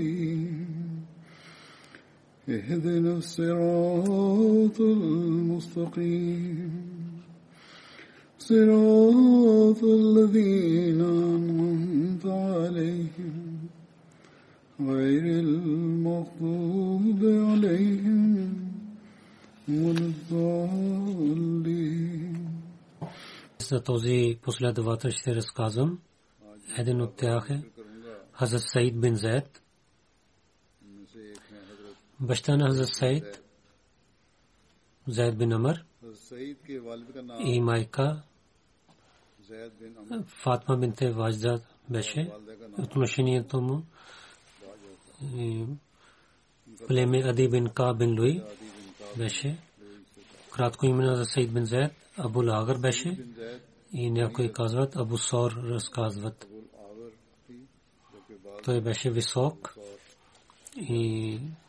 نستعين اهدنا الصراط المستقيم صراط الذين أنعمت عليهم غير المغضوب عليهم ولا الضالين За този последовател ще разказвам. Един от тях е Хазрат Саид бин Зайд. بشتہ نا حضرت سعید، زید بن عمر سعید کے والد کا نام ای مائکہ زید بن عمر فاطمہ بنت واجدہ بیشے اتمشنی توم پلے میں عدی بن کا بن لوئی بیشے کرات کو ایمن حضرت سعید بن زید، ابو لاغر بیشے، ای نیا کوئی کازوت ابو سور رس کازوت تو یہ بیشے وسوک и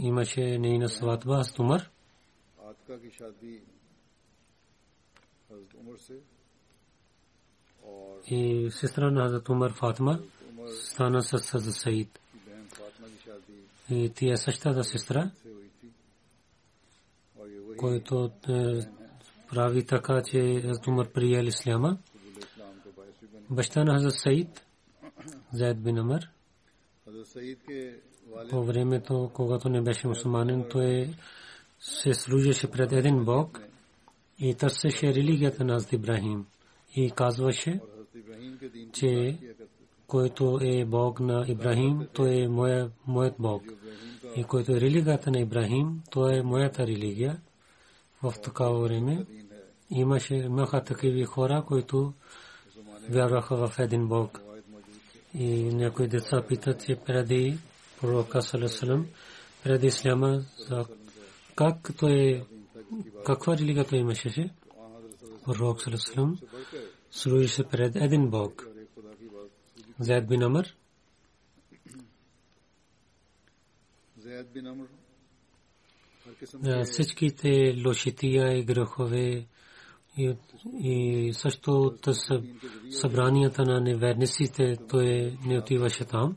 имаше нейна сватба с Тумар. И сестра на Хазрат Умар Фатма стана с Хазрат Саид. И тя същата сестра, който е, прави така, че Хазрат Умар приял Исляма. Баща на Хазрат Саид, Зайд бин Амар, по времето, когато не беше мусуманин, той се служеше пред един Бог и търсеше религията на Хазрат Ибрахим и казваше, че който е Бог на Ибрахим, то е моя, моят Бог. И който е религията на Ибрахим, то е моята религия. В такава време имаше имаха такива хора, които вярваха в един Бог. И някои деца питат, че преди пророка Салесалам преди Исляма за как той каква религия той имаше. Пророк Салесалам служише пред един Бог. Зайд бин Амар. Зайд бин Амар всичките лошития и грехове и, и също събранията на неверниците, той не отиваше там.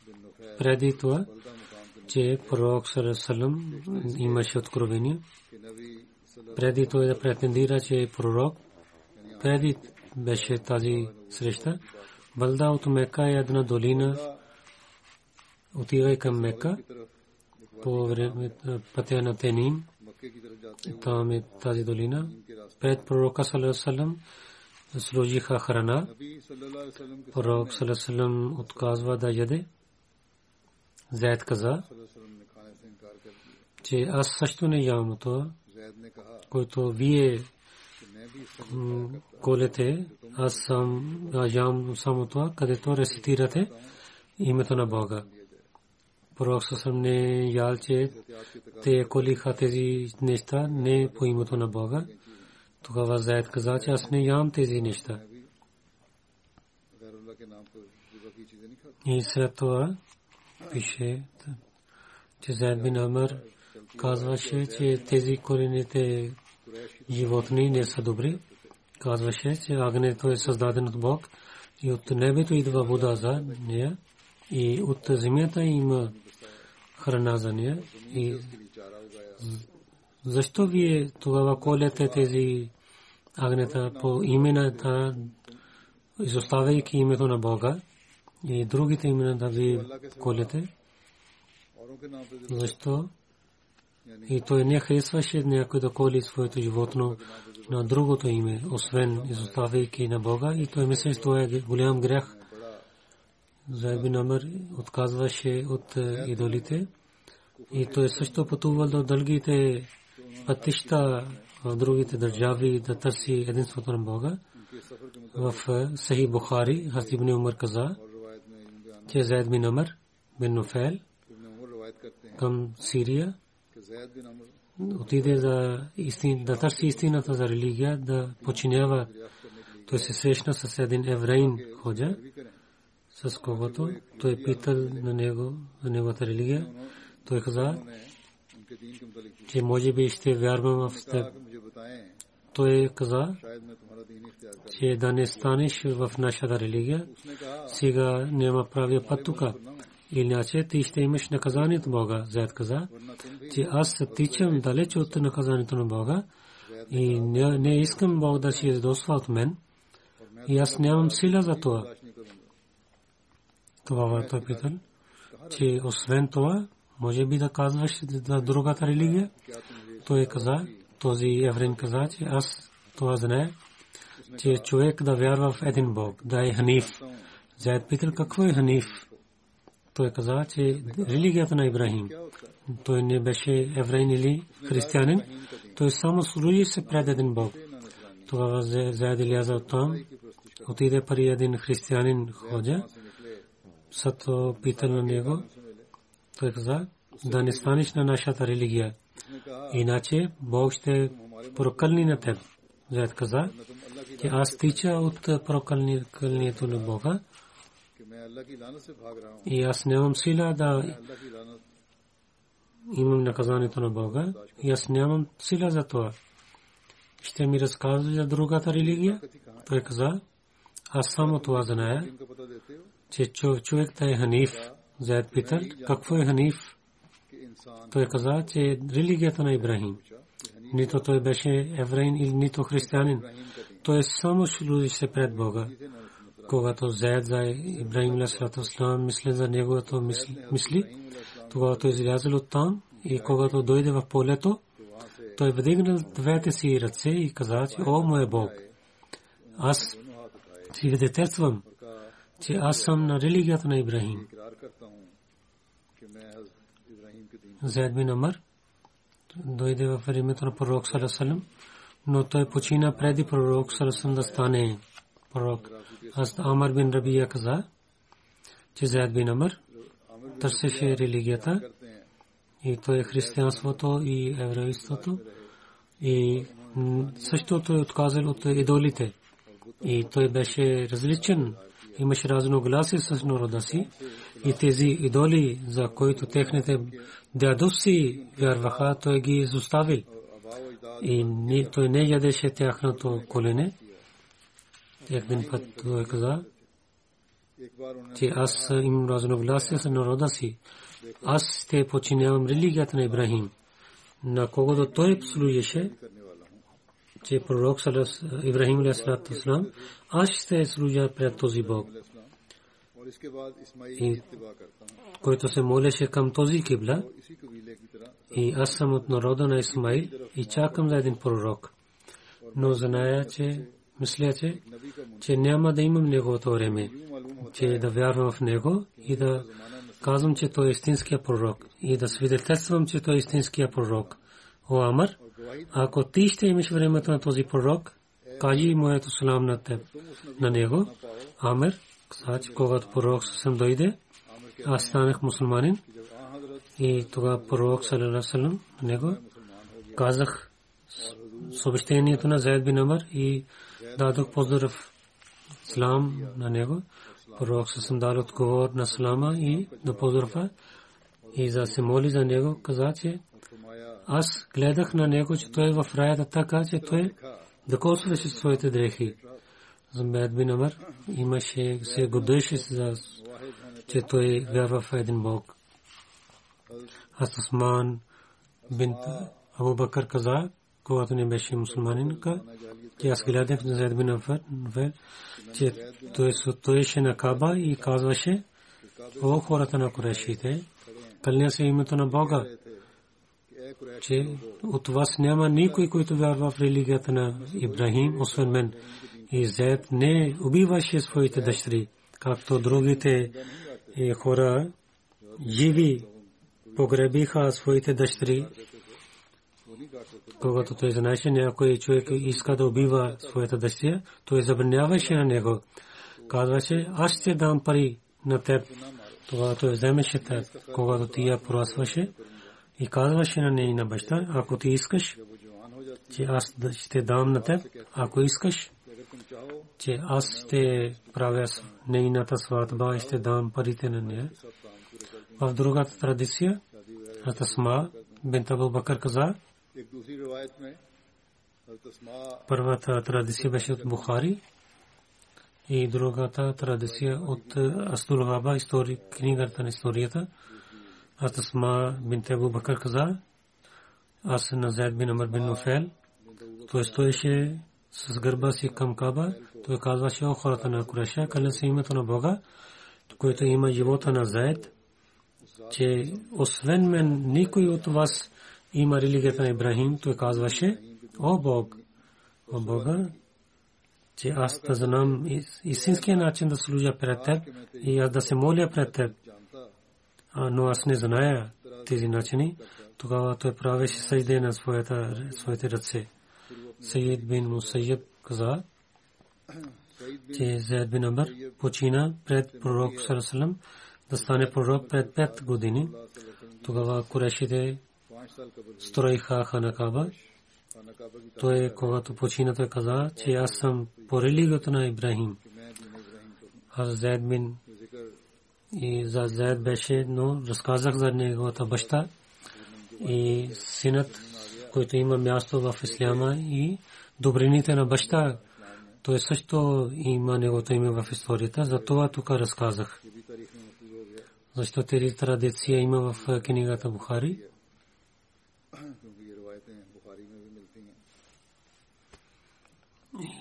преди това, че пророк Салесалам имаше откровение. Преди той е да претендира, че е пророк. Преди беше тази среща. Валда от Мека е една долина, отива към Мека по пътя на Тенин. Там е тази долина. Пред пророка Салесалам служиха храна. Пророк Салесалам отказва да яде. Зайд каза, че аз също не ям това, което вие колете, аз сам ям само това, където рецитирате името на Бога. Пророк Сасам не ял, че те колиха тези неща не по името на Бога. Тогава Заед каза, че аз не ям тези неща. И след това пише, че Зайд бин Амър казваше, че тези корените животни не са добри. Казваше, че агнето е създаден от Бог и от небето идва вода за нея и от земята има храна за нея. И защо вие тогава колете тези агнета по имената, изоставяйки името на Бога? и другите имена дали колете. Защо? И той не харесваше някой да коли своето животно на другото име, освен изоставяйки на Бога. И той мислеше, че това е голям грях. Заебин намер отказваше от е, идолите. И той също пътувал до дългите пътища в другите държави да търси единството на Бога. В е, Сахи Бухари, Хасибни Умар каза, че Заед бин Умар бин Нуфел към Сирия отиде за истин, да търси истината за религия, да починява. Той се срещна с един евреин ходжа, с когото той питал на него, за неговата религия. Той каза, че може би ще вярвам в теб. Той каза, че да не станеш в нашата религия, сега няма правия път тук. Иначе ти ще имаш наказанието Бога. Заед каза, че аз тичам далеч от наказанието на Бога и не, искам Бог да се издосва от мен. И аз нямам сила за това. Това е питал, че освен това, може би да казваш за другата религия. Той каза, този еврен каза, че аз това знае че човек да вярва в един Бог, да е ханиф. Заед питал какво е ханиф. Той каза, че религията на Ибрахим. Той не беше еврейн или християнин. Той само служи се пред един Бог. Тогава Заед Илияза там отиде при един християнин ходжа. Сато питал на него. Той каза, да не станеш на нашата религия. Иначе Бог ще прокълни на теб. Заед каза, че аз тича от прокълнението на Бога. И аз нямам сила да имам наказанието на Бога. И аз нямам сила за това. Ще ми разказва за другата религия. Той каза, аз само това зная, че човек е ханиф. Заед питал, какво е ханиф? Той каза, че е религията на Ибрахим. Нито той беше еврейн или нито християнин. Той е само служи се пред Бога. Когато заед за Ибраим Ласалатуслам мисли за неговото мисли, тогава той е излязъл от там и когато дойде в полето, той вдигнал двете си ръце и каза, че о мой Бог, аз си свидетелствам, че аз съм на религията на Ибрахим. Заед бин Амар дойде в времето на пророк Салесалем но той почина преди пророк Сарасам да стане пророк. Аз Амар бин Рабия каза, че Заед бин Амар търсеше религията и то е християнството и еврейството и също той е отказал от идолите и той беше различен имаше разногласи с народа си и тези идоли, за които техните дядовци вярваха, той ги изоставил и не, той не ядеше тяхното колене. Един път той каза, че аз имам разновластие с народа си. Аз ще починявам религията на Ибрахим. На когото той служеше, че пророк Ибрахим Алисалат Ислам, аз ще служа пред този Бог и който се молеше към този кибла. И аз съм от народа на Исмаил и чакам за един пророк. Но зная, че мисля, че, че няма да имам неговото време, че да вярвам в него и да казвам, че той е истинския пророк и да свидетелствам, че той е истинския пророк. О, Амар, ако ти ще имаш времето на този пророк, кажи моето салам на теб, на него. Амар, каза, че когато пророк съм дойде, аз станах мусулманин и тогава пророк на него казах съобщението на Заид бин Амар и дадох поздрав слам на него. Пророк съм дал отговор на слама и на поздрава и за се моли за него, каза, че аз гледах на него, че той е в раята така, че той докосваше своите дрехи. Зубейд бин Амар имаше, се годеше за, че той вярва в един Бог. Аз Осман бин Абу Бакър каза, когато не беше мусулманинка, че аз гледах на Зайд бин Афер, че той стоеше на Каба и казваше, о хората на Курешите, кълня се името на Бога, че от вас няма никой, който вярва в религията на Ибрахим, освен мен и Зед не убиваше своите дъщери, както другите хора живи погребиха своите дъщери. Когато той знаеше някой човек иска да убива своята дъщеря, той забраняваше на него. Казваше, аз ще дам пари на теб. Това той вземеше теб, когато ти я просваше и казваше на ней на баща, ако ти искаш, че аз ще дам на теб, ако искаш, че аз ще правя нейната сватба и ще дам парите на нея. В другата традиция, Ратасма бинт Абу Бакър каза, първата традиция беше от Бухари и другата традиция от Астул Габа, книгата на историята. Ратасма бинт Абу Бакър каза, аз на Зайд бин Амар бин Нуфел, той стоеше с гърба си към Каба, той казваше о хората на Куреша, кълен се името на Бога, който има живота на заед, че освен мен никой от вас има религията на Ибрахим, той казваше, о Бог, о Бога, че аз да знам истинския начин да служа пред теб и аз да се моля пред теб. Но аз не зная тези начини. Тогава той правеше съжде на своите ръце. Саид бин Мусайиб каза, че Зайд бин Абър почина пред пророк Сарасалам да стане пророк пред пет години. Тогава корешите строиха Ханакаба. Той, когато почина, той каза, че аз съм по религията на Ибрахим. Аз Зайд бин и за Зайд беше, но разказах за неговата баща и синът което има място в исляма и добрините на баща. Той също има неговото име в историята, за това тук разказах. Защо тези традиция има в е, книгата Бухари?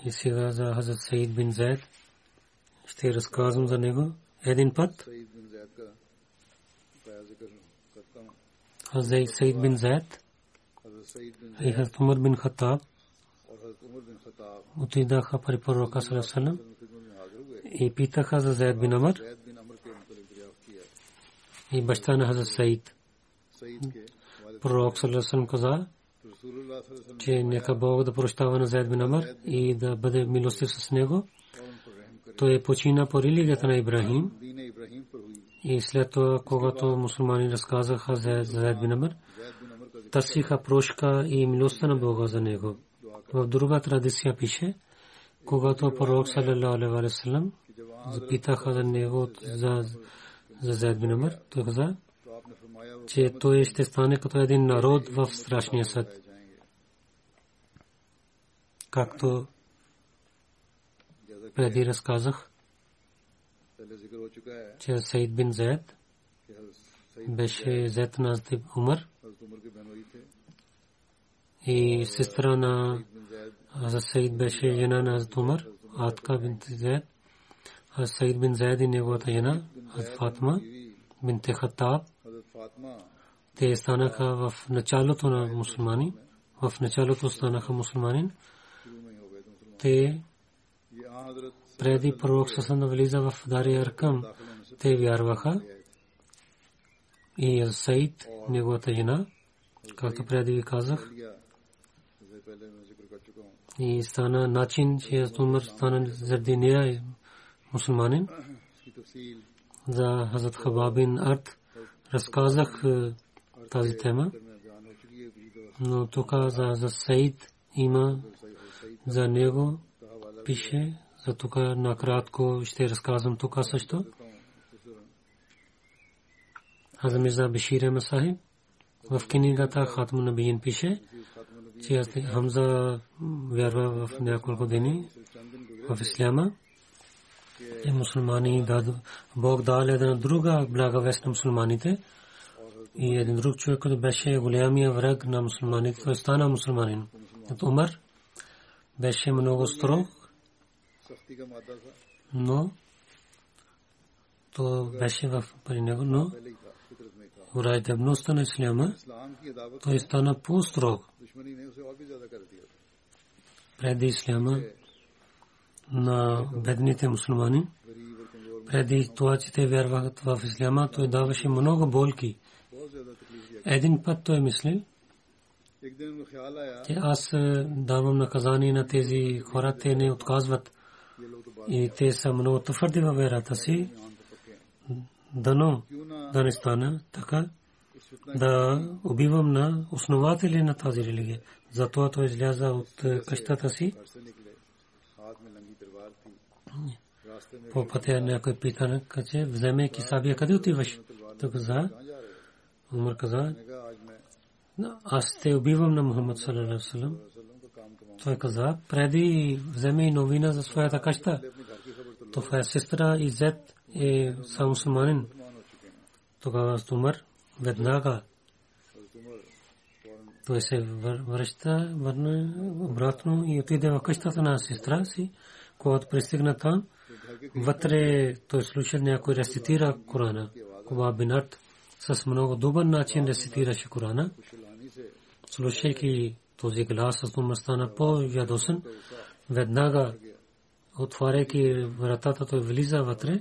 И сега за Хазрат Саид бин Зайд ще разказвам за него. Един път Хазрат Саид бин Зайд и Хазрат Умар бин Хаттаб отидаха при пророка Салесалам и питаха за Зайд бин Амар и баща на Хазрат Саид. Пророк Салесалам каза, че нека Бог да прощава на Зайд бин Амар и да бъде милостив с него. Той е почина по религията на Ибрахим и след това, когато мусулмани разказаха за Зайд бин Амар, търсиха прошка и милостта на Бога за него. В друга традиция пише, когато пророк саллалаху алейхи запитаха за него за за Зайд бин Умар, той каза, че той ще стане като един народ в страшния съд. Както преди разказах, че Саид бин Зайд беше Зайд на Умар – и сестра на Саид беше жена на Умар, Атка бинт Зайд. Саид бин Зайд и неговата жена, Фатма бинт Хаттаб. Те станаха в началото на мусулмани. В началото станаха мусулмани. Те преди пророк Сасан влиза в Дария Аркам, те вярваха. И Саид, неговата жена, както преди ви казах. И стана начин, че аз умър стана заради нея мусулманин. За Хазат Хабабин Арт разказах е, тази тема. Но тук за, за Саид има за него пише, за тук накратко ще разказвам тук също. Аз Мирза Бешир Масахи. В книгата Хатму Набиин пише, че Хамза вярва в няколко дни в Исляма. И мусулмани, Бог дал една друга благовест на мусулманите. И един друг човек, който беше голямия враг на мусулманите, той стана мусулманин. От Умар беше много строг, но то беше в при него, но враждебността на исляма, той стана по-строг. Преди исляма на бедните мусулмани, преди това, че те вярват в исляма, той даваше много болки. Един път той мислил, че аз е, давам наказание на тези хора, те не отказват. И те са много твърди във верата си, дано да не стана така, да убивам на основатели на тази религия. Затова той изляза от е, къщата си. По пътя някой пита, че вземе кисабия, къде отиваш? Той каза, Умар каза, аз те убивам на Мухаммад салалаху е са мусулманин. Тогава Хазрат Умар веднага той се връща, върна обратно и отиде в къщата на сестра си. Когато пристигна там, вътре той слуша някой рецитира Корана. Куба Бинат с много добър начин рецитираше Корана. Слушайки този глас с номер стана по-ядосен, веднага отваряйки вратата, той влиза вътре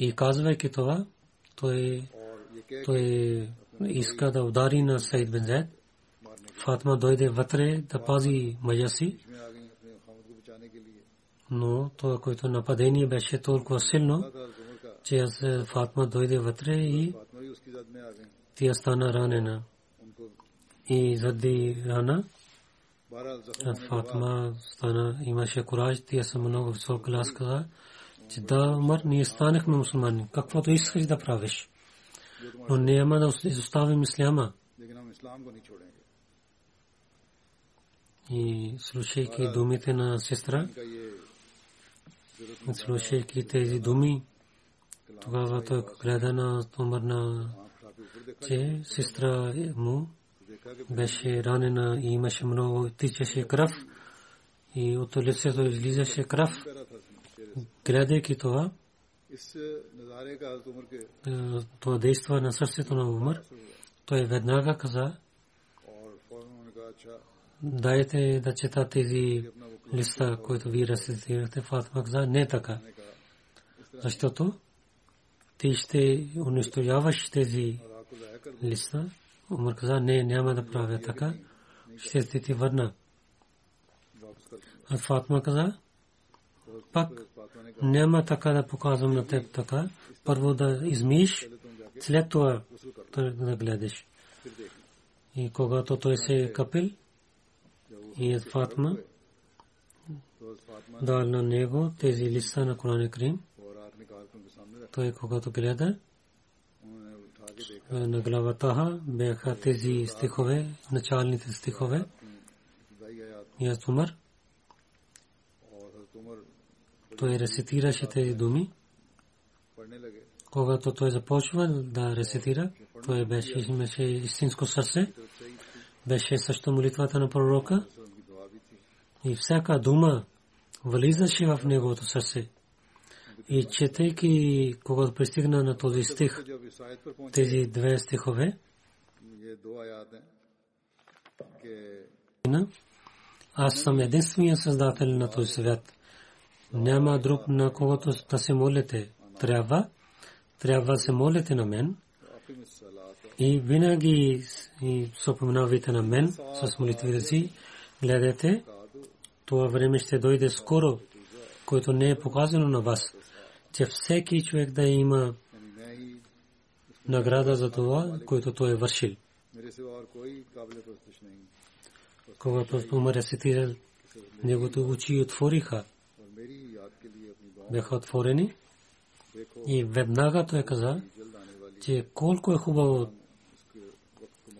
И казвайки това, той, той иска да удари на Саид бен Фатма дойде вътре да пази мъжа си. Но това, което нападение беше толкова силно, че аз е, Фатма дойде вътре и тя стана ранена. И заради рана, Фатма стана, имаше кураж, тя се много висок глас каза, че да, Умар, ние станахме мусулмани, каквото искаш да правиш. Но няма да изоставим исляма. И слушайки думите на сестра, слушайки тези думи, тогава той гледа на Умар че сестра му беше ранена и имаше много, тичаше кръв и от лицето излизаше кръв. Гледайки това, е, това действа е на сърцето на Умар, той веднага каза, дайте да чета тези листа, които ви рецитирахте. Фатма каза, не така. Защото ти ще унищожаваш тези листа. Умар каза, не, няма да правя така. Ще ти върна. А Фатма каза, пак няма така да показвам на теб така. Първо да измиш, след това да гледаш. И когато той се е капил, и е Фатма, дал на него тези листа на Коран Крим. Той когато гледа, на главата бяха тези стихове, началните стихове. Яз Умар той рецитираше тези думи. Когато той започва да рецитира, той беше, имаше истинско сърце, беше също молитвата на пророка и всяка дума влизаше в неговото сърце. И четейки, когато пристигна на този стих, тези две стихове, аз съм единствения създател на този свят – няма друг на когото да се молите. Трябва, трябва да се молите на мен. И винаги се на мен с молитвите си. Гледайте, това време ще дойде скоро, което не е показано на вас, че всеки човек да има награда за това, което той е вършил. Когато Умар е очи отвориха бяха отворени. И веднага той каза, че колко е хубаво,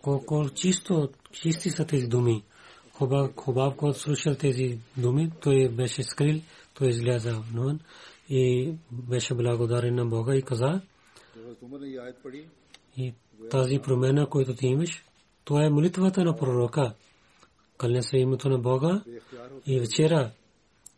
колко чисто, чисти са тези думи. Хубав, хубав, когато слушал тези думи, той беше скрил, той изляза навън и беше благодарен на Бога и каза, и тази промена, която ти имаш, това е молитвата на пророка. Кълне се името на Бога и вчера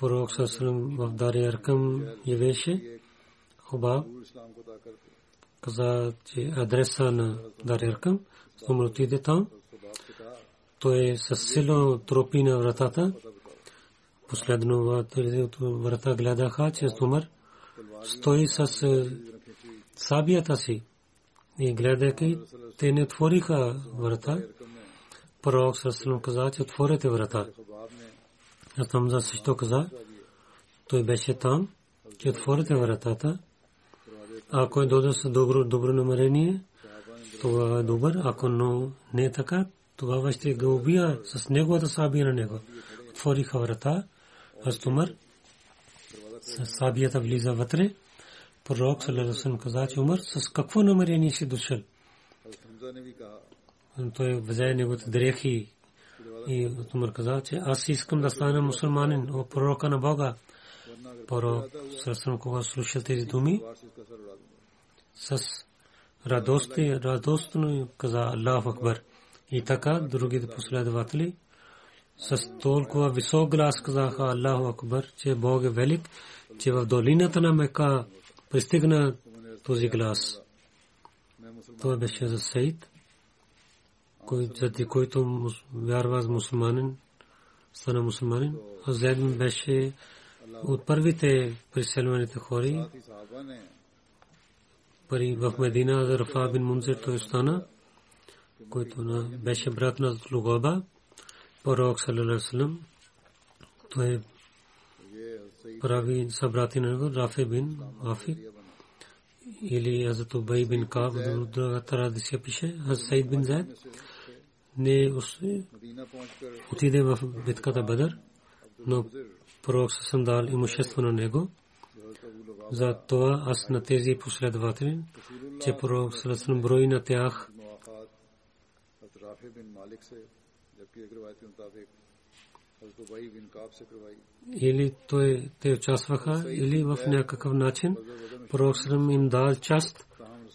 пророк Сасалам в Дари Аркам явеше Хуба каза, че адреса на Дари Аркам, щом отиде там, той е с силно тропи на вратата. Последно от врата гледаха, че Умар стои с е, сабията си и гледайки, те не отвориха врата. Пророк Сасалам каза, че отворете врата. Атамза също каза, той беше там, че отворите вратата. Ако е дойде с добро, добро намерение, това е добър. Ако но не е така, тогава ще го убия с неговата сабия на него. Отвориха врата, Аз с сабията влиза вътре. Пророк Салерасен каза, че Умар с какво намерение си дошъл? Той взе неговите дрехи и Тумар каза, че аз искам да стана мусулманин, о пророка на Бога. Пророк, сърствено, кога слушал тези думи, с радост и радостно каза Аллах Акбар. И така другите последователи с толкова висок глас казаха Аллаху Акбар, че Бог е велик, че в долината на Мека пристигна този глас. Това беше за Саид заради който вярва мусулманин, стана мусулманин. А Зед беше от първите преселваните хори. Пари в Медина за Рафа бин Мунзир той стана, който беше брат на Лугаба, пророк Салалалалалам. Той прави събрати на него Рафе бин Афик или Азат Убай бин Каб, друга традиция пише, Аз Саид бин Зайд не е отиде в битката Бадър, но пророк съм дал имущество на него. За това аз на тези последователи, че пророк Сърсен брои на тях или той, те участваха, или в някакъв начин пророк им дал част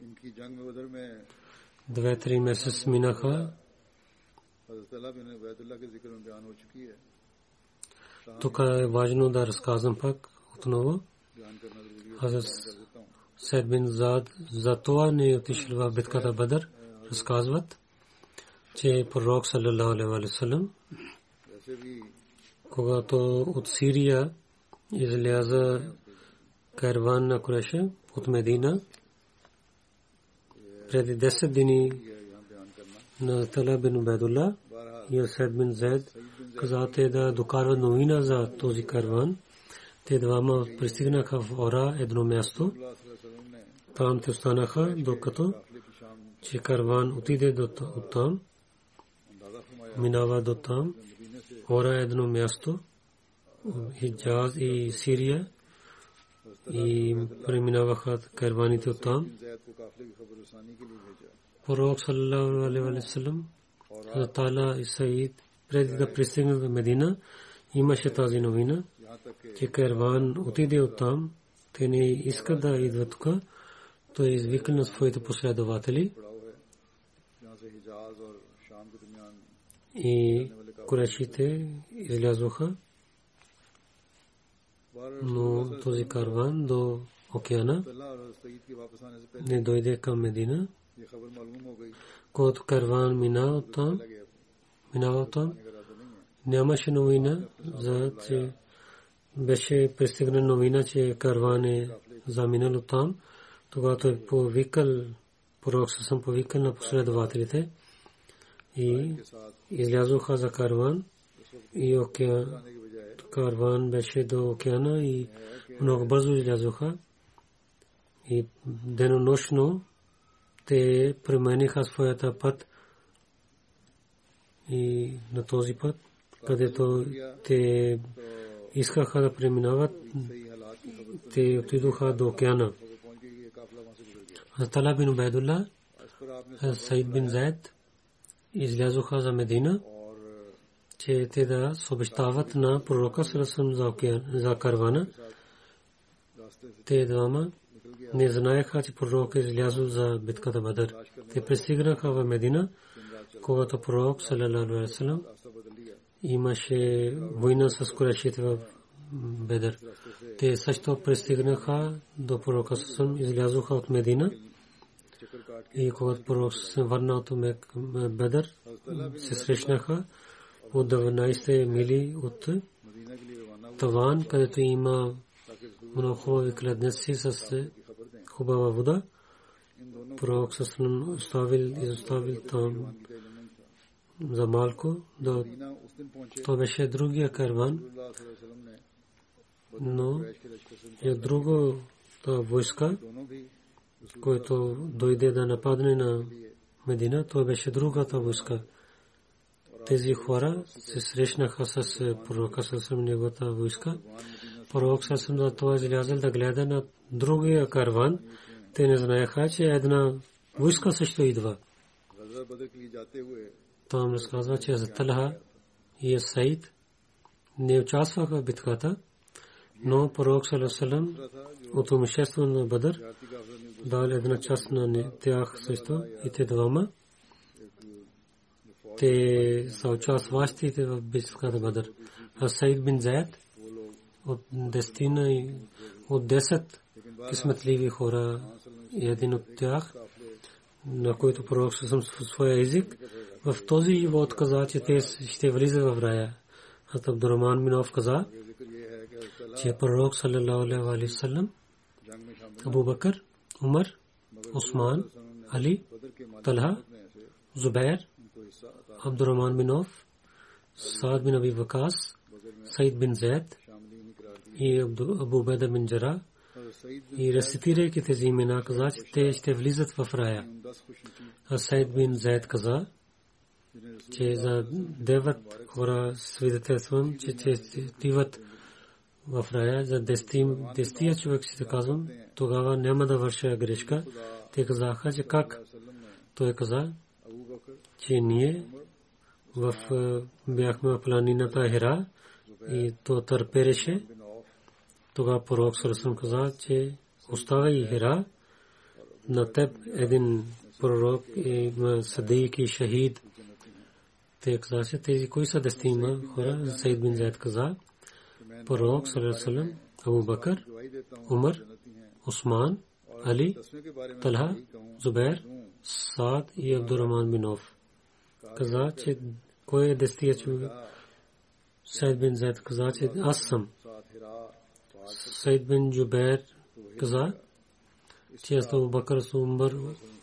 Зейд Две-три месеца минаха. Тук е важно да разказвам пак отново. Хазрат Сед бин Зад за това не е отишъл в битката Бадър. Разказват, че пророк саллалаху алейхи ва саллям когато от Сирия изляза карван на Куреше от Медина, преди 10 дни на Тала бин Убайдулла и Асад бин Зайд казате да докарва новина за този карван. Те двама пристигнаха в Ора едно място. Там те останаха, докато че карван отиде до там, минава до там. Ора едно място, Хиджаз и Сирия и преминаваха карваните от там. Пророк саллалаху алейхи ва саллям Тала и Саид преди да пристигнат в Медина имаше тази новина, че карван отиде от там. Те не искат да идват тук. Той извика на своите последователи и Курешите излязоха, но този карван до океана не дойде към Медина. Когато карван мина оттам, минава оттам, нямаше новина, за че беше пристигна новина, че карван е заминал оттам. Тогава той повикал, пророк съм повикал на последователите и излязоха за карван и океан. Карван беше до океана и много бързо излязоха. И денонощно те премениха своята път и на този път, където те искаха да преминават, те отидоха до океана. Тала бин Убайдулла, Саид бин Зайд излязоха за Медина, че те да съобщават на пророка Сарасам за карвана. Те двама не знаеха, че пророк е излязъл за битката Бадър. Те пристигнаха в Медина, когато пророк салалалаху имаше война с Курешите в Бедър. Те също пристигнаха до пророка Сасам, излязоха от Медина. И когато пророк се върна от Бедър, се срещнаха от 12 мили от Таван, където има много хубави кладници с хубава вода. Пророк се оставил и оставил там за малко. То беше другия карван, но е друго войска, който дойде да нападне на Медина, то беше другата войска. Тези хора се срещнаха с пророка с неговата войска. Пророк съвсем за това излязъл да гледа на другия карван. Те не знаеха, че една войска също идва. Там разказва, че за Талха и Саид не участваха в битката, но пророк Салесалам от умишество на Бадър дал една част на тях също и те двама. Те са участващите в битката Бадър. А Саид бин Заед от десетина и от десет късметливи хора и един от тях, на който пророк съм своя език, в този живот каза, че те ще влизат в рая. Хат Абдураман Минов каза, че пророк саллалаху алейхи салlam Абу Бакър, Умар, Осман, Али, Талха, Зубайр, Абдурахман бин Оф, Саад бин Аби Вакас, Саид бин Зайд и Абу Беда бин Джара и рецитирайки тези имена каза, че те ще влизат в рая. А Саид бин Зайд каза, че за девет хора свидетелствам, че те отиват в рая за десетия човек си казвам, тогава няма да върша грешка. Те казаха, че как? Той каза, че ние в бяхме в планината Хира и то търпереше. Тогава пророк Сарасам каза, че оставай Хира, на теб един пророк и съдейки и шахид. Те каза, тези кои са дестима хора, Сайд бин Зайд каза, пророк Сарасалам, Абу Бакър, Умар, Осман, Али, Талха, Зубер, Саад и Абдурахман бин Оф. Каза, че кой е дестия човек? Сайд бин Зайд каза, че аз съм. Сайд бин Джубер каза, че аз Абу Бакър, Умар,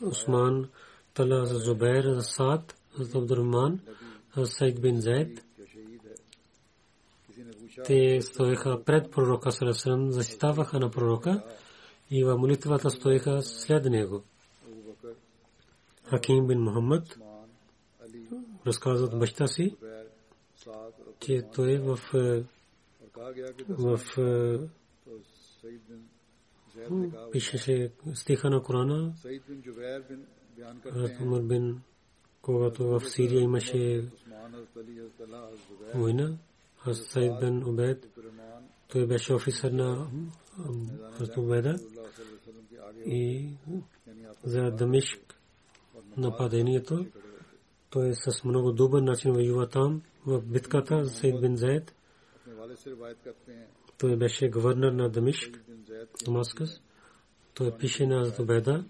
Осман, Талха, Зубер, Саад, Абдурахман, Сайд бин Зайд. Те стоеха пред пророка Сарасрам, защитаваха на пророка и в молитвата стоеха след него. Хаким бин Мухаммад разказва от баща си, че той в в пишеше стиха на Корана Умар бин когато в Сирия имаше война Сайд бен Убед той беше офисър на Убеда и за Дамишк нападението. Той е с много добър начин воюва там в битката за Сайд бин Заед. Той беше гвърнер на Дамишк, Дамаскус. Той пише на Азубеда.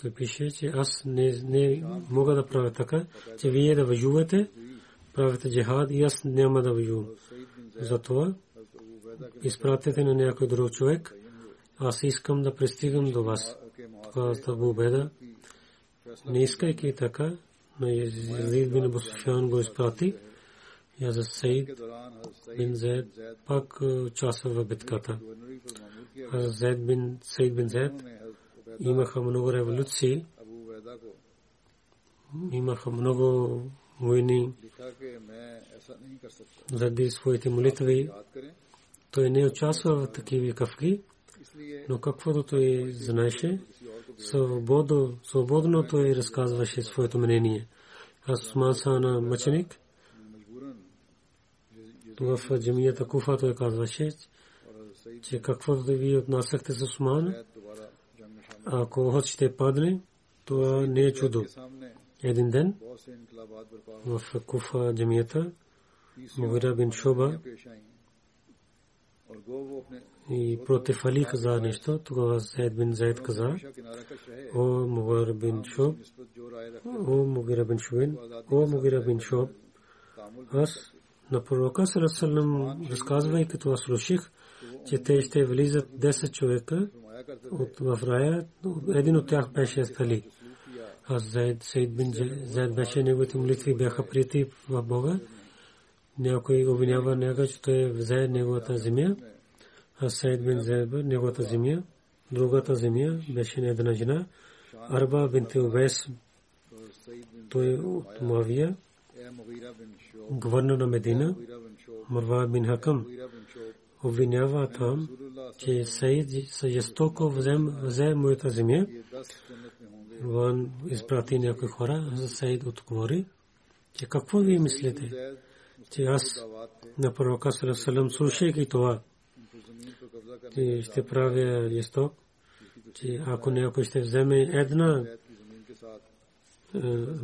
Той пише, че аз не, не мога да правя така, че вие да воювате, правите джихад и аз няма да воювам. Затова изпратете на някой друг човек, аз искам да пристигам до вас. Тогава Абу Беда, не искайки така, но Язид бин Абу Суфян го изпрати. Я за бин Зед пак участва в битката. Зед бин Сейд бин Зед имаха много революции, имаха много войни заради своите молитви. Той не участва в такива кавки, но каквото той знаеше, свободно, свободно той разказваше своето мнение. Аз Сана мъченик, в джамията Куфа той казваше, че каквото да ви отнасяхте с Усман, ако ще падне, това не е чудо. Един ден в Куфа джамията Мугира бин Шоба и против Али каза нещо, тогава Зайд бин Зайд каза, о Мугир бин Шоб, о Мугира бин Шубин, о Мугира бин Шоб, аз на пророка Сарасалам разказвайки това слушах, че те ще влизат 10 човека от в рая, един от тях беше Али. Аз Зайд, Сейд бин Зайд беше неговите молитви бяха прияти в Бога. Някой обвинява него, че той взе неговата земя. Аз Сейд бин Зайд неговата земя. Другата земя беше на една жена. Арба бин Убес. Той от Муавия. Гвърнер на Медина. Марва бин Хакам обвинява там, че Саид жестоко взе моята земя. Ван изпрати някои хора, Саид отговори, че какво ви мислите, че аз на пророка Салам слушайки това, че ще правя жесток, че ако някой ще вземе една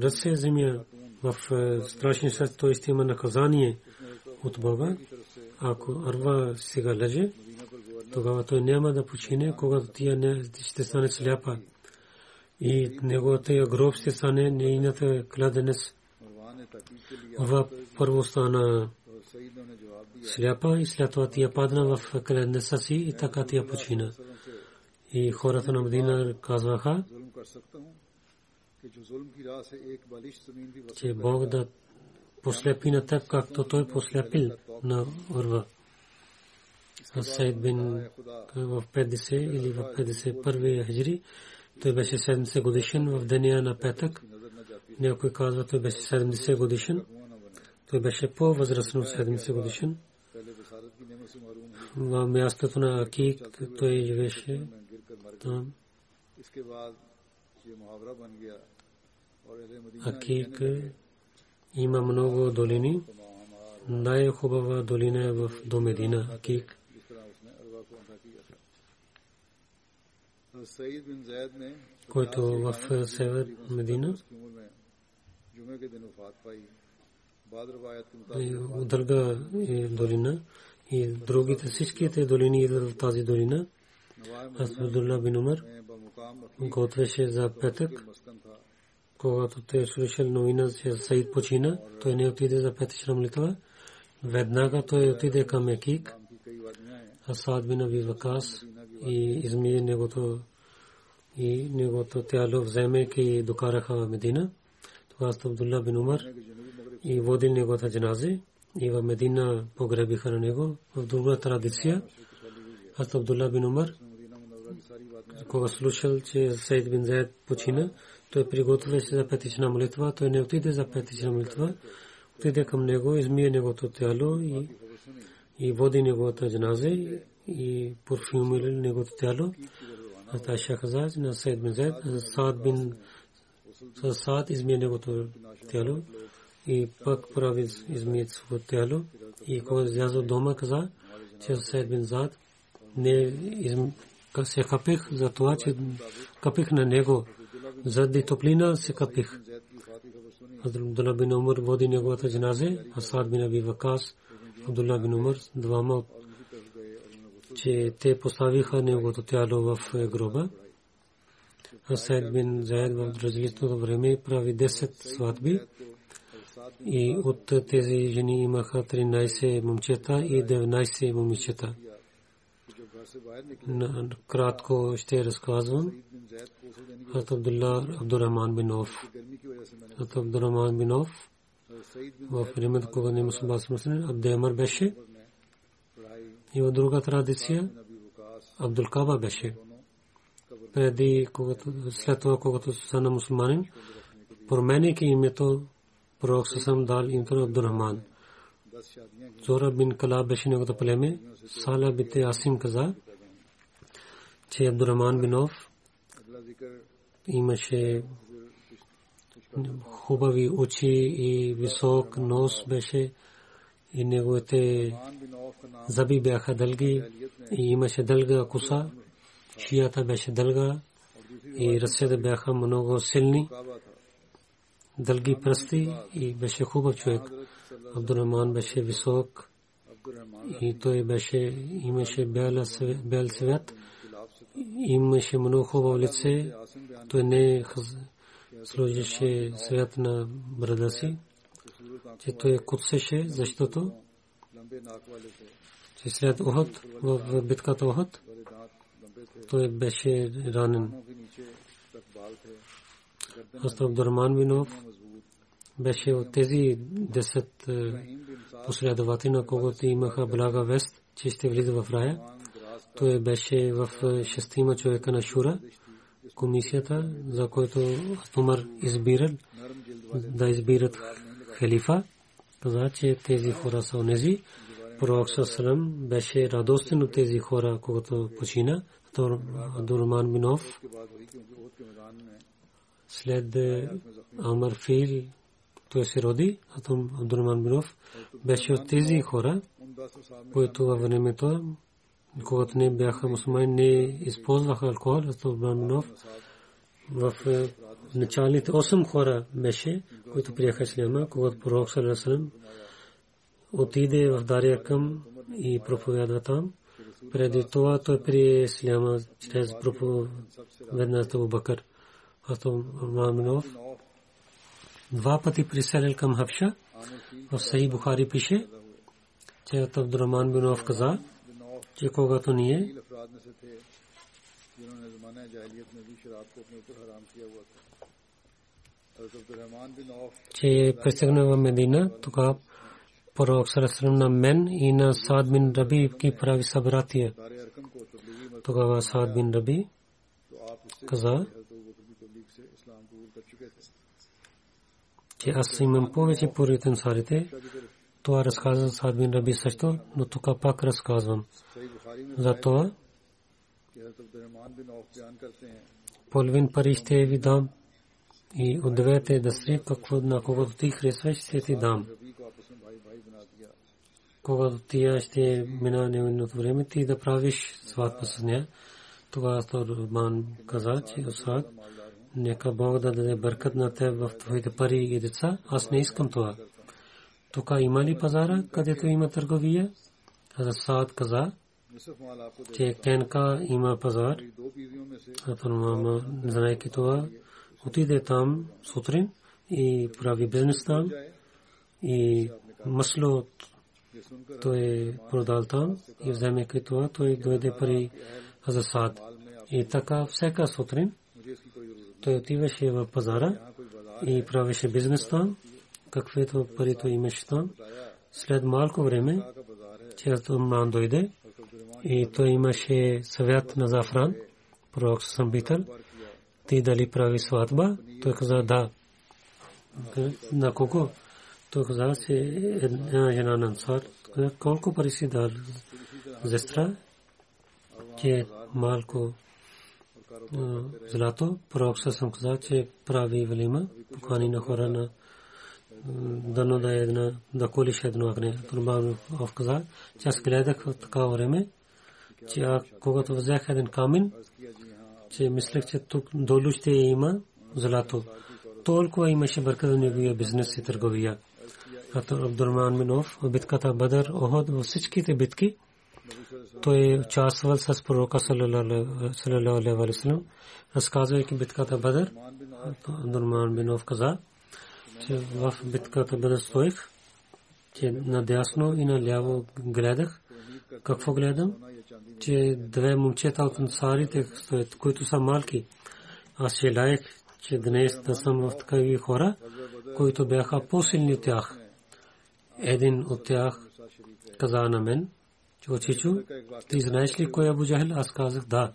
ръце земя в страшни свет, той ще има наказание от Бога. Ако Арва сега лъже, тогава той няма да почине, когато тия не ще стане сляпа. И неговата гроб ще стане нейната кладенец. Арва първо стана сляпа и след това тия падна в кладенеца си и така тия почина. И хората на Мадина казваха, че Бог да послепи на теб, както той послепил на Урва. Сайд бин в 50 или в 51 хиджри той беше 70 годишен в деня на петък. Някой казва, той беше 70 годишен. Той беше по-възрастен от 70 годишен. В мястото на Акик той живеше там. Акик има много долини. Най-хубава долина е в до Медина, Акик. който в север Медина друга долина и другите всичките долини идват в тази долина. Абдулла бин Умар готвеше за петък. Когато той слушал новина, че Саид почина, той не отиде за петъчна молитва. Веднага той отиде към Екик. Асад бин Аби Вакас и измие негото и негото тяло вземайки докараха в Медина. Това е Абдулла бин Умар и водил неговата джаназе и в Медина погребиха на него. В друга традиция Аз Абдулла бин Умар кога слушал, че Сейд бин Заед почина, той приготвяше за петична молитва, той не отиде за петична молитва, отиде към него, измие негото тяло и, и води неговата джаназе и парфюмира негото тяло. Аз Айша каза на Сейд бин Заед, Саад бин Саад измие негото тяло и пък прави измие своето тяло и кога излязъл дома каза, че Сейд бин Зад не се капих за това, че капих на него. Заради топлина се капих. Абдулла бин Умар води неговата джаназе, Асад бин Аби Вакас, Абдулла бин Умар, двама, че те поставиха неговото тяло в гроба. Асад бин Заед в различното време прави 10 сватби и от тези жени имаха 13 момчета и 19 момичета кратко ще разказвам. Хат Абдулла Абдурахман бин Оф. Хат Абдурахман бин Оф в времето, кога не мусулман смислен, Абдемар беше. И в друга традиция Абдул Каба беше. Преди, след това, когато стана мусулманин, променяйки името, пророк съм дал името на Абдурахман. Зора бин Калаб беше неговото племе. Сала бите Асим каза, че Абдурахман Бинов имаше хубави очи и висок нос беше и неговите зъби бяха дълги и имаше дълга коса. Шията беше дълга и ръцете бяха много силни. Дълги пръсти и беше хубав човек. Абдурахман беше висок и той беше, имаше бел свят имаше много хубаво лице. Той не сложеше свят на брада си, че той куцеше, защото че след Охот, в битката Охот, той беше ранен. Хастр Абдурман Бинов беше от тези 10 последователи, на когото имаха блага вест, че ще влиза в рая. Той беше в шестима човека на Шура, комисията, за който Умар избирал да избират халифа. Каза, че тези хора са онези. Пророк Сасалам беше радостен от тези хора, когато почина. Абдурман Бинов след Амар Фил той се роди, Абдурман Бинов беше от тези хора, които във времето когато не бяха мусулмани, не използваха алкохол, Абдурахманов в началните 8 хора беше, които приеха исляма, когато пророк Салесалем отиде в Дария към и проповядва там. Преди това той прие исляма чрез проповедната на Абу Бакър. Абдурахманов два пъти приселил към Хавша. В Сахи Бухари пише, че Абдурахман бин Ов каза, че когато ние че пристигна в Медина, тогава пророк Сарасрам на мен и на Саад бин Раби ки прави събратия. Тогава Саад бин Раби каза, че аз имам повече порит ансарите. Това разказва Сад бин Раби също, но тук пак разказвам. За това половин пари ще ви дам и от двете дъстри, какво на когото ти харесваш, ще ти дам. Когато ти ще мина невинното време, ти да правиш сватба с нея. Тогава Торбан каза, че Осад, нека Бог да даде бъркат на теб в твоите пари и деца. Аз не искам това. Тук има ли пазара, където има търговия? Асад каза, че Кенка има пазар. Атормама, знаеки това, отиде там сутрин и прави бизнес там и масло той продал там и вземе това, той дойде пари за сад. И така всяка сутрин той отиваше в пазара и правеше бизнес там, каквито пари той имаше там. След малко време, често ман дойде и той имаше съвет на Зафран, пророк съм питал, ти дали прави сватба? Той каза да. На колко? Той каза, че една жена на ансар. Колко пари си дал зестра? Че малко злато. Пророк съм каза, че прави велима. Покани на хора на дано да една, да колиш едно огне. Турбан каза, че аз гледах в такава време, че когато взех един камен, че мислех, че тук долу ще има злато. Толкова имаше бърка за неговия бизнес и търговия. Абдурман Минов битката Бадър, Оход, във всичките битки, той е участвал с пророка салалалаху Абдурман Минов каза, че в и наляво гледах. Какво гледам? че две малки. Аз желаях, че днес да съм в по-силни. Един от тях каза на мен, че очичу, ти знаеш ли кой е Абу Джахил? Аз казах да.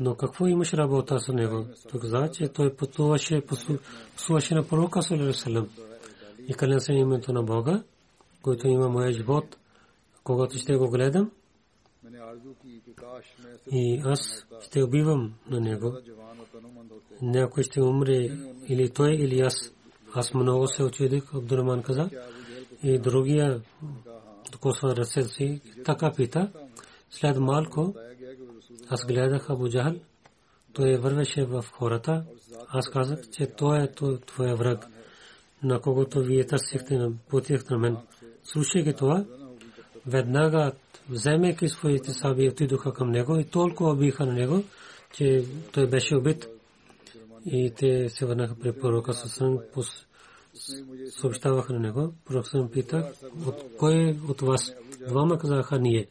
Но какво имаш работа с него? Той каза, че той пътуваше, послуваше на пророка Салерасалам. И кален се името на Бога, който има моя живот, когато ще го гледам, и аз ще убивам на него. Някой ще умре или той, или аз. Аз много се очудих, Абдурман каза. И другия докосва ръце си, така пита. След малко аз гледах Абу Джахал. Той вървеше в хората. Аз казах, че той е твоя враг, на когото вие търсихте на пътях на мен. Слушайки това, веднага вземайки своите саби, отидоха към него и толкова биха на него, че той беше убит. И те се върнаха при пророка Сасан, съобщаваха на него. Пророк Сасан пита, от кой от вас? Двама казаха ние.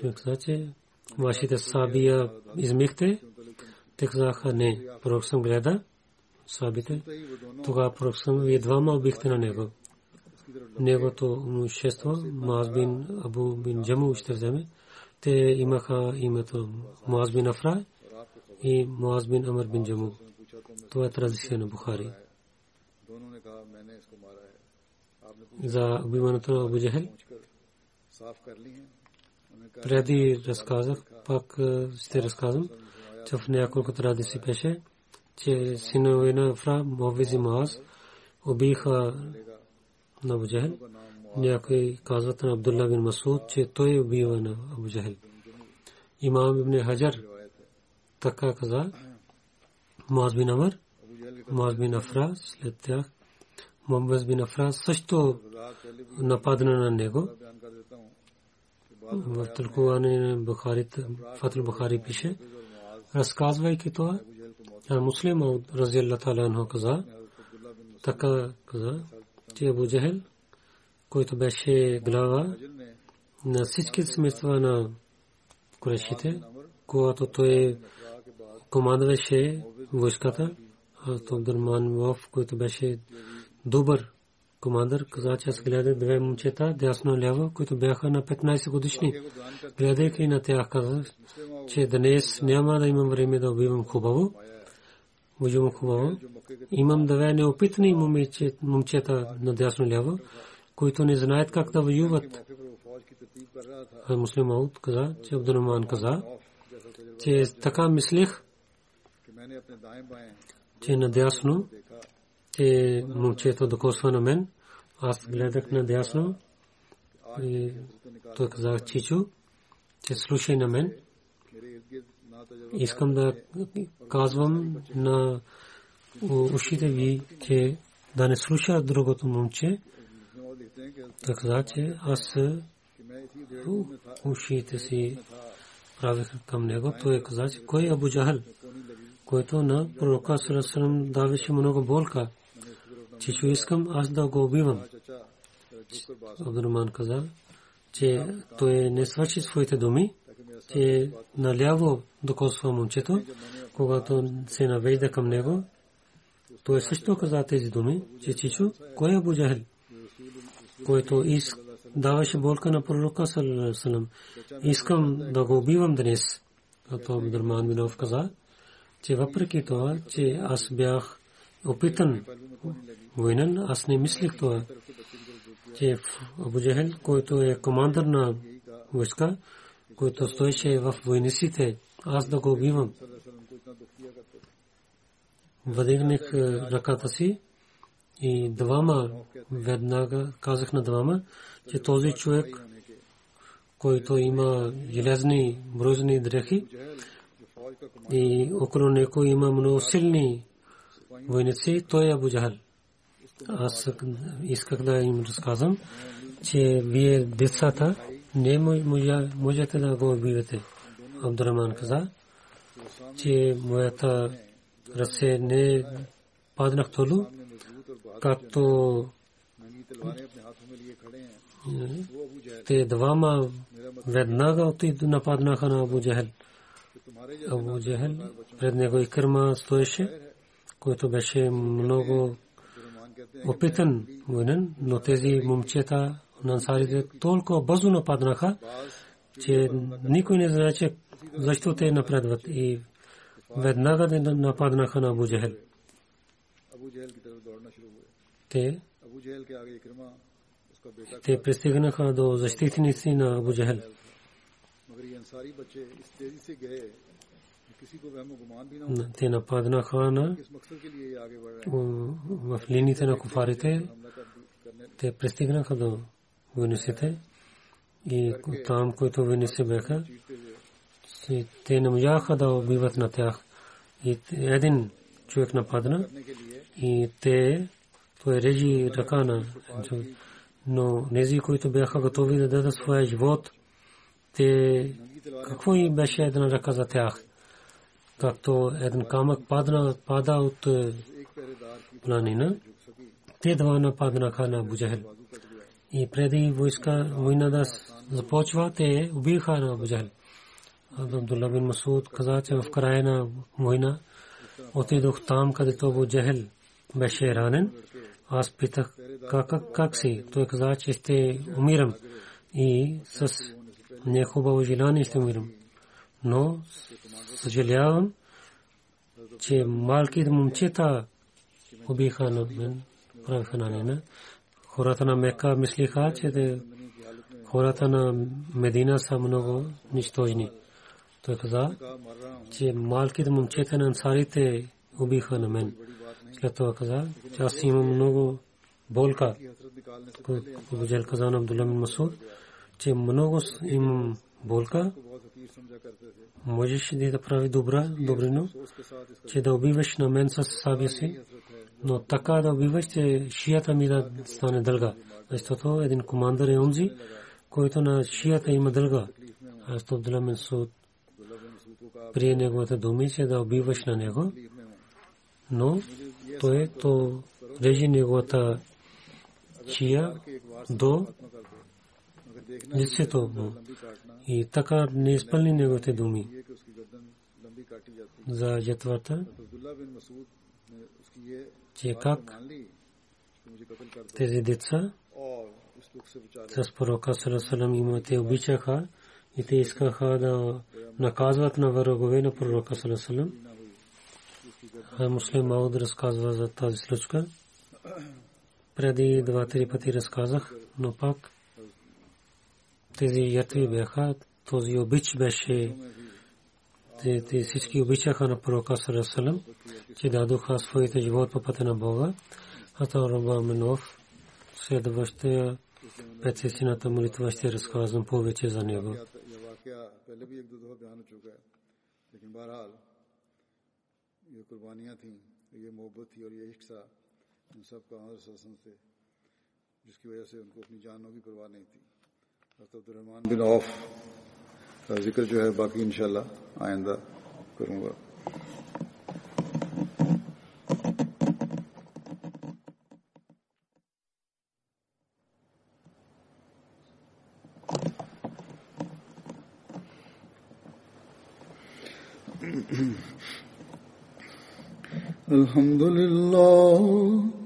Той каза, че вашите сабия измихте. Те казаха не. Пророк Сасан гледа сабите. Тогава пророк Сасан, вие двама убихте на него неговото имущество, бин Абу бин Джаму ще вземе. Те имаха името Муаз бин Афра и Муаз бин Амр бин Джаму. Това е традиция на Бухари. За убиването на Абу Джахел. Преди разказах, пак ще разказвам, че в няколко традиции пеше, че синове на Афра, Мовиз и Муаз, убиха на Абу Джахел. Някой казват на Абдулла бин Масуд, че той е убива на Абу Джахел. Имам ибн Хаджар така каза. Муаз бин Амр, Муаз бин Афра, след тях Муаз бин Афра също нападна на него. В тълкуване на Бухари, Фатил Бухари пише, разказвайки това, муслим от Разиалла Таля каза, така каза, че Абу Джахел, който беше глава на всички смъртва на Курешите, когато той командваше войската, Абдурман Вов, който беше добър командър, каза, че аз гледах две момчета, дясно ляво, които бяха на 15 годишни. Гледайки на тях, казах, че днес няма да имам време да убивам хубаво. Виждам хубаво. Имам две неопитни момчета надясно ляво, които не знаят как да воюват. Муслим Ауд каза, че Абдурахман каза, че така мислех, че надясно, че момчето докосва на мен. Аз гледах надясно и той каза, Чичо, че слушай на мен. Искам да казвам на ушите ви, че да не слуша другото момче. Той каза, че аз ушите си правих към него. Той каза, че кой е Абу който на пророка Сарасалам давеше много болка. Че ще искам аз да го убивам. Абдурман каза, че той не свърши своите думи, че наляво докосва момчето, когато се навежда към него. Той също каза тези думи, че Чичо, кой е Абу Джахал, който иска даваше болка на пророка саллалаху Искам да го убивам днес. Като Абдурман Минов каза, че въпреки това, че аз бях опитан воинен, аз не мислих това, че Абу който е командър на войска, който стоеше в войниците, аз да го убивам. Въдигнах ръката си и двама веднага казах на двама, че този човек, който има железни брозни дрехи и около него има много силни войници, той е Абу Джахал. Аз исках да им разказвам, че вие децата не можете да го убивате. Абдураман каза, че моята ръце не паднах толу, както те двама веднага от нападнаха на Абу Джахел. Абу Джахел пред него и кърма стоеше, който беше много опитан военен, но тези момчета на ансарите толкова бързо нападнаха, че никой не знаеше защо те напредват и веднага да нападнаха на Абу Джахел. Те те пристигнаха до защитници на Абу Джахел. Те нападнаха на в линиите на куфарите. Те пристигнаха до войниците и там, които войници бяха, те не можаха да убиват на тях. И един човек нападна и те той режи ръка на но нези, които бяха готови да дадат своя живот, те какво и беше една ръка за тях? Както един камък падна, пада от е, планина, те два нападнаха на Буджахел. И преди войска, война да започва, те убиха на Буджахел. Абдулла бин Масуд каза, че в края на война отидох там, където Буджахел беше ранен. Аз питах как, как си? Той каза, че ще умирам и с нехубаво желание ще умирам. Но съжалявам, че малките момчета убиха на мен, правиха на мен. Хората на Мека мислиха, че хората на Медина са много нищожни. Той каза, че малките момчета на ансарите убиха на мен. След това каза, че аз имам много болка. Бujal каза на Абдулла бин Масуд, че много имам болка. Можеш да прави добра, добрино, че да убиваш на мен с сабия си, но така да убиваш, че шията ми да стане дълга. Защото един командър е онзи, който на шията има дълга. Аз то Абдулла бин Масуд прие неговата думи, че да убиваш на него, но той то режи неговата чия до лицето му. И така не изпълни неговите думи за жетвата, че как тези деца с пророка Саласалам има те обичаха и те искаха да наказват на врагове на пророка Саласалам Муслим Мауд разказва за тази случка. Преди два-три пъти разказах, но пак тези ятви бяха, този обич беше, те, всички обичаха на пророка Сарасалам, че дадоха своите живот по пътя на Бога. А то Роба Минов, следващия предсесената молитва ще разказвам повече за него. یہ قربانیاں تھیں یہ محبت تھی اور یہ عشق تھا ان سب کا حضرت حسن سے جس کی وجہ سے ان کو اپنی جانوں کی پرواہ نہیں تھی عبد الرحمان بن عوف کا ذکر جو ہے باقی انشاءاللہ آئندہ کروں گا۔ الحمد لله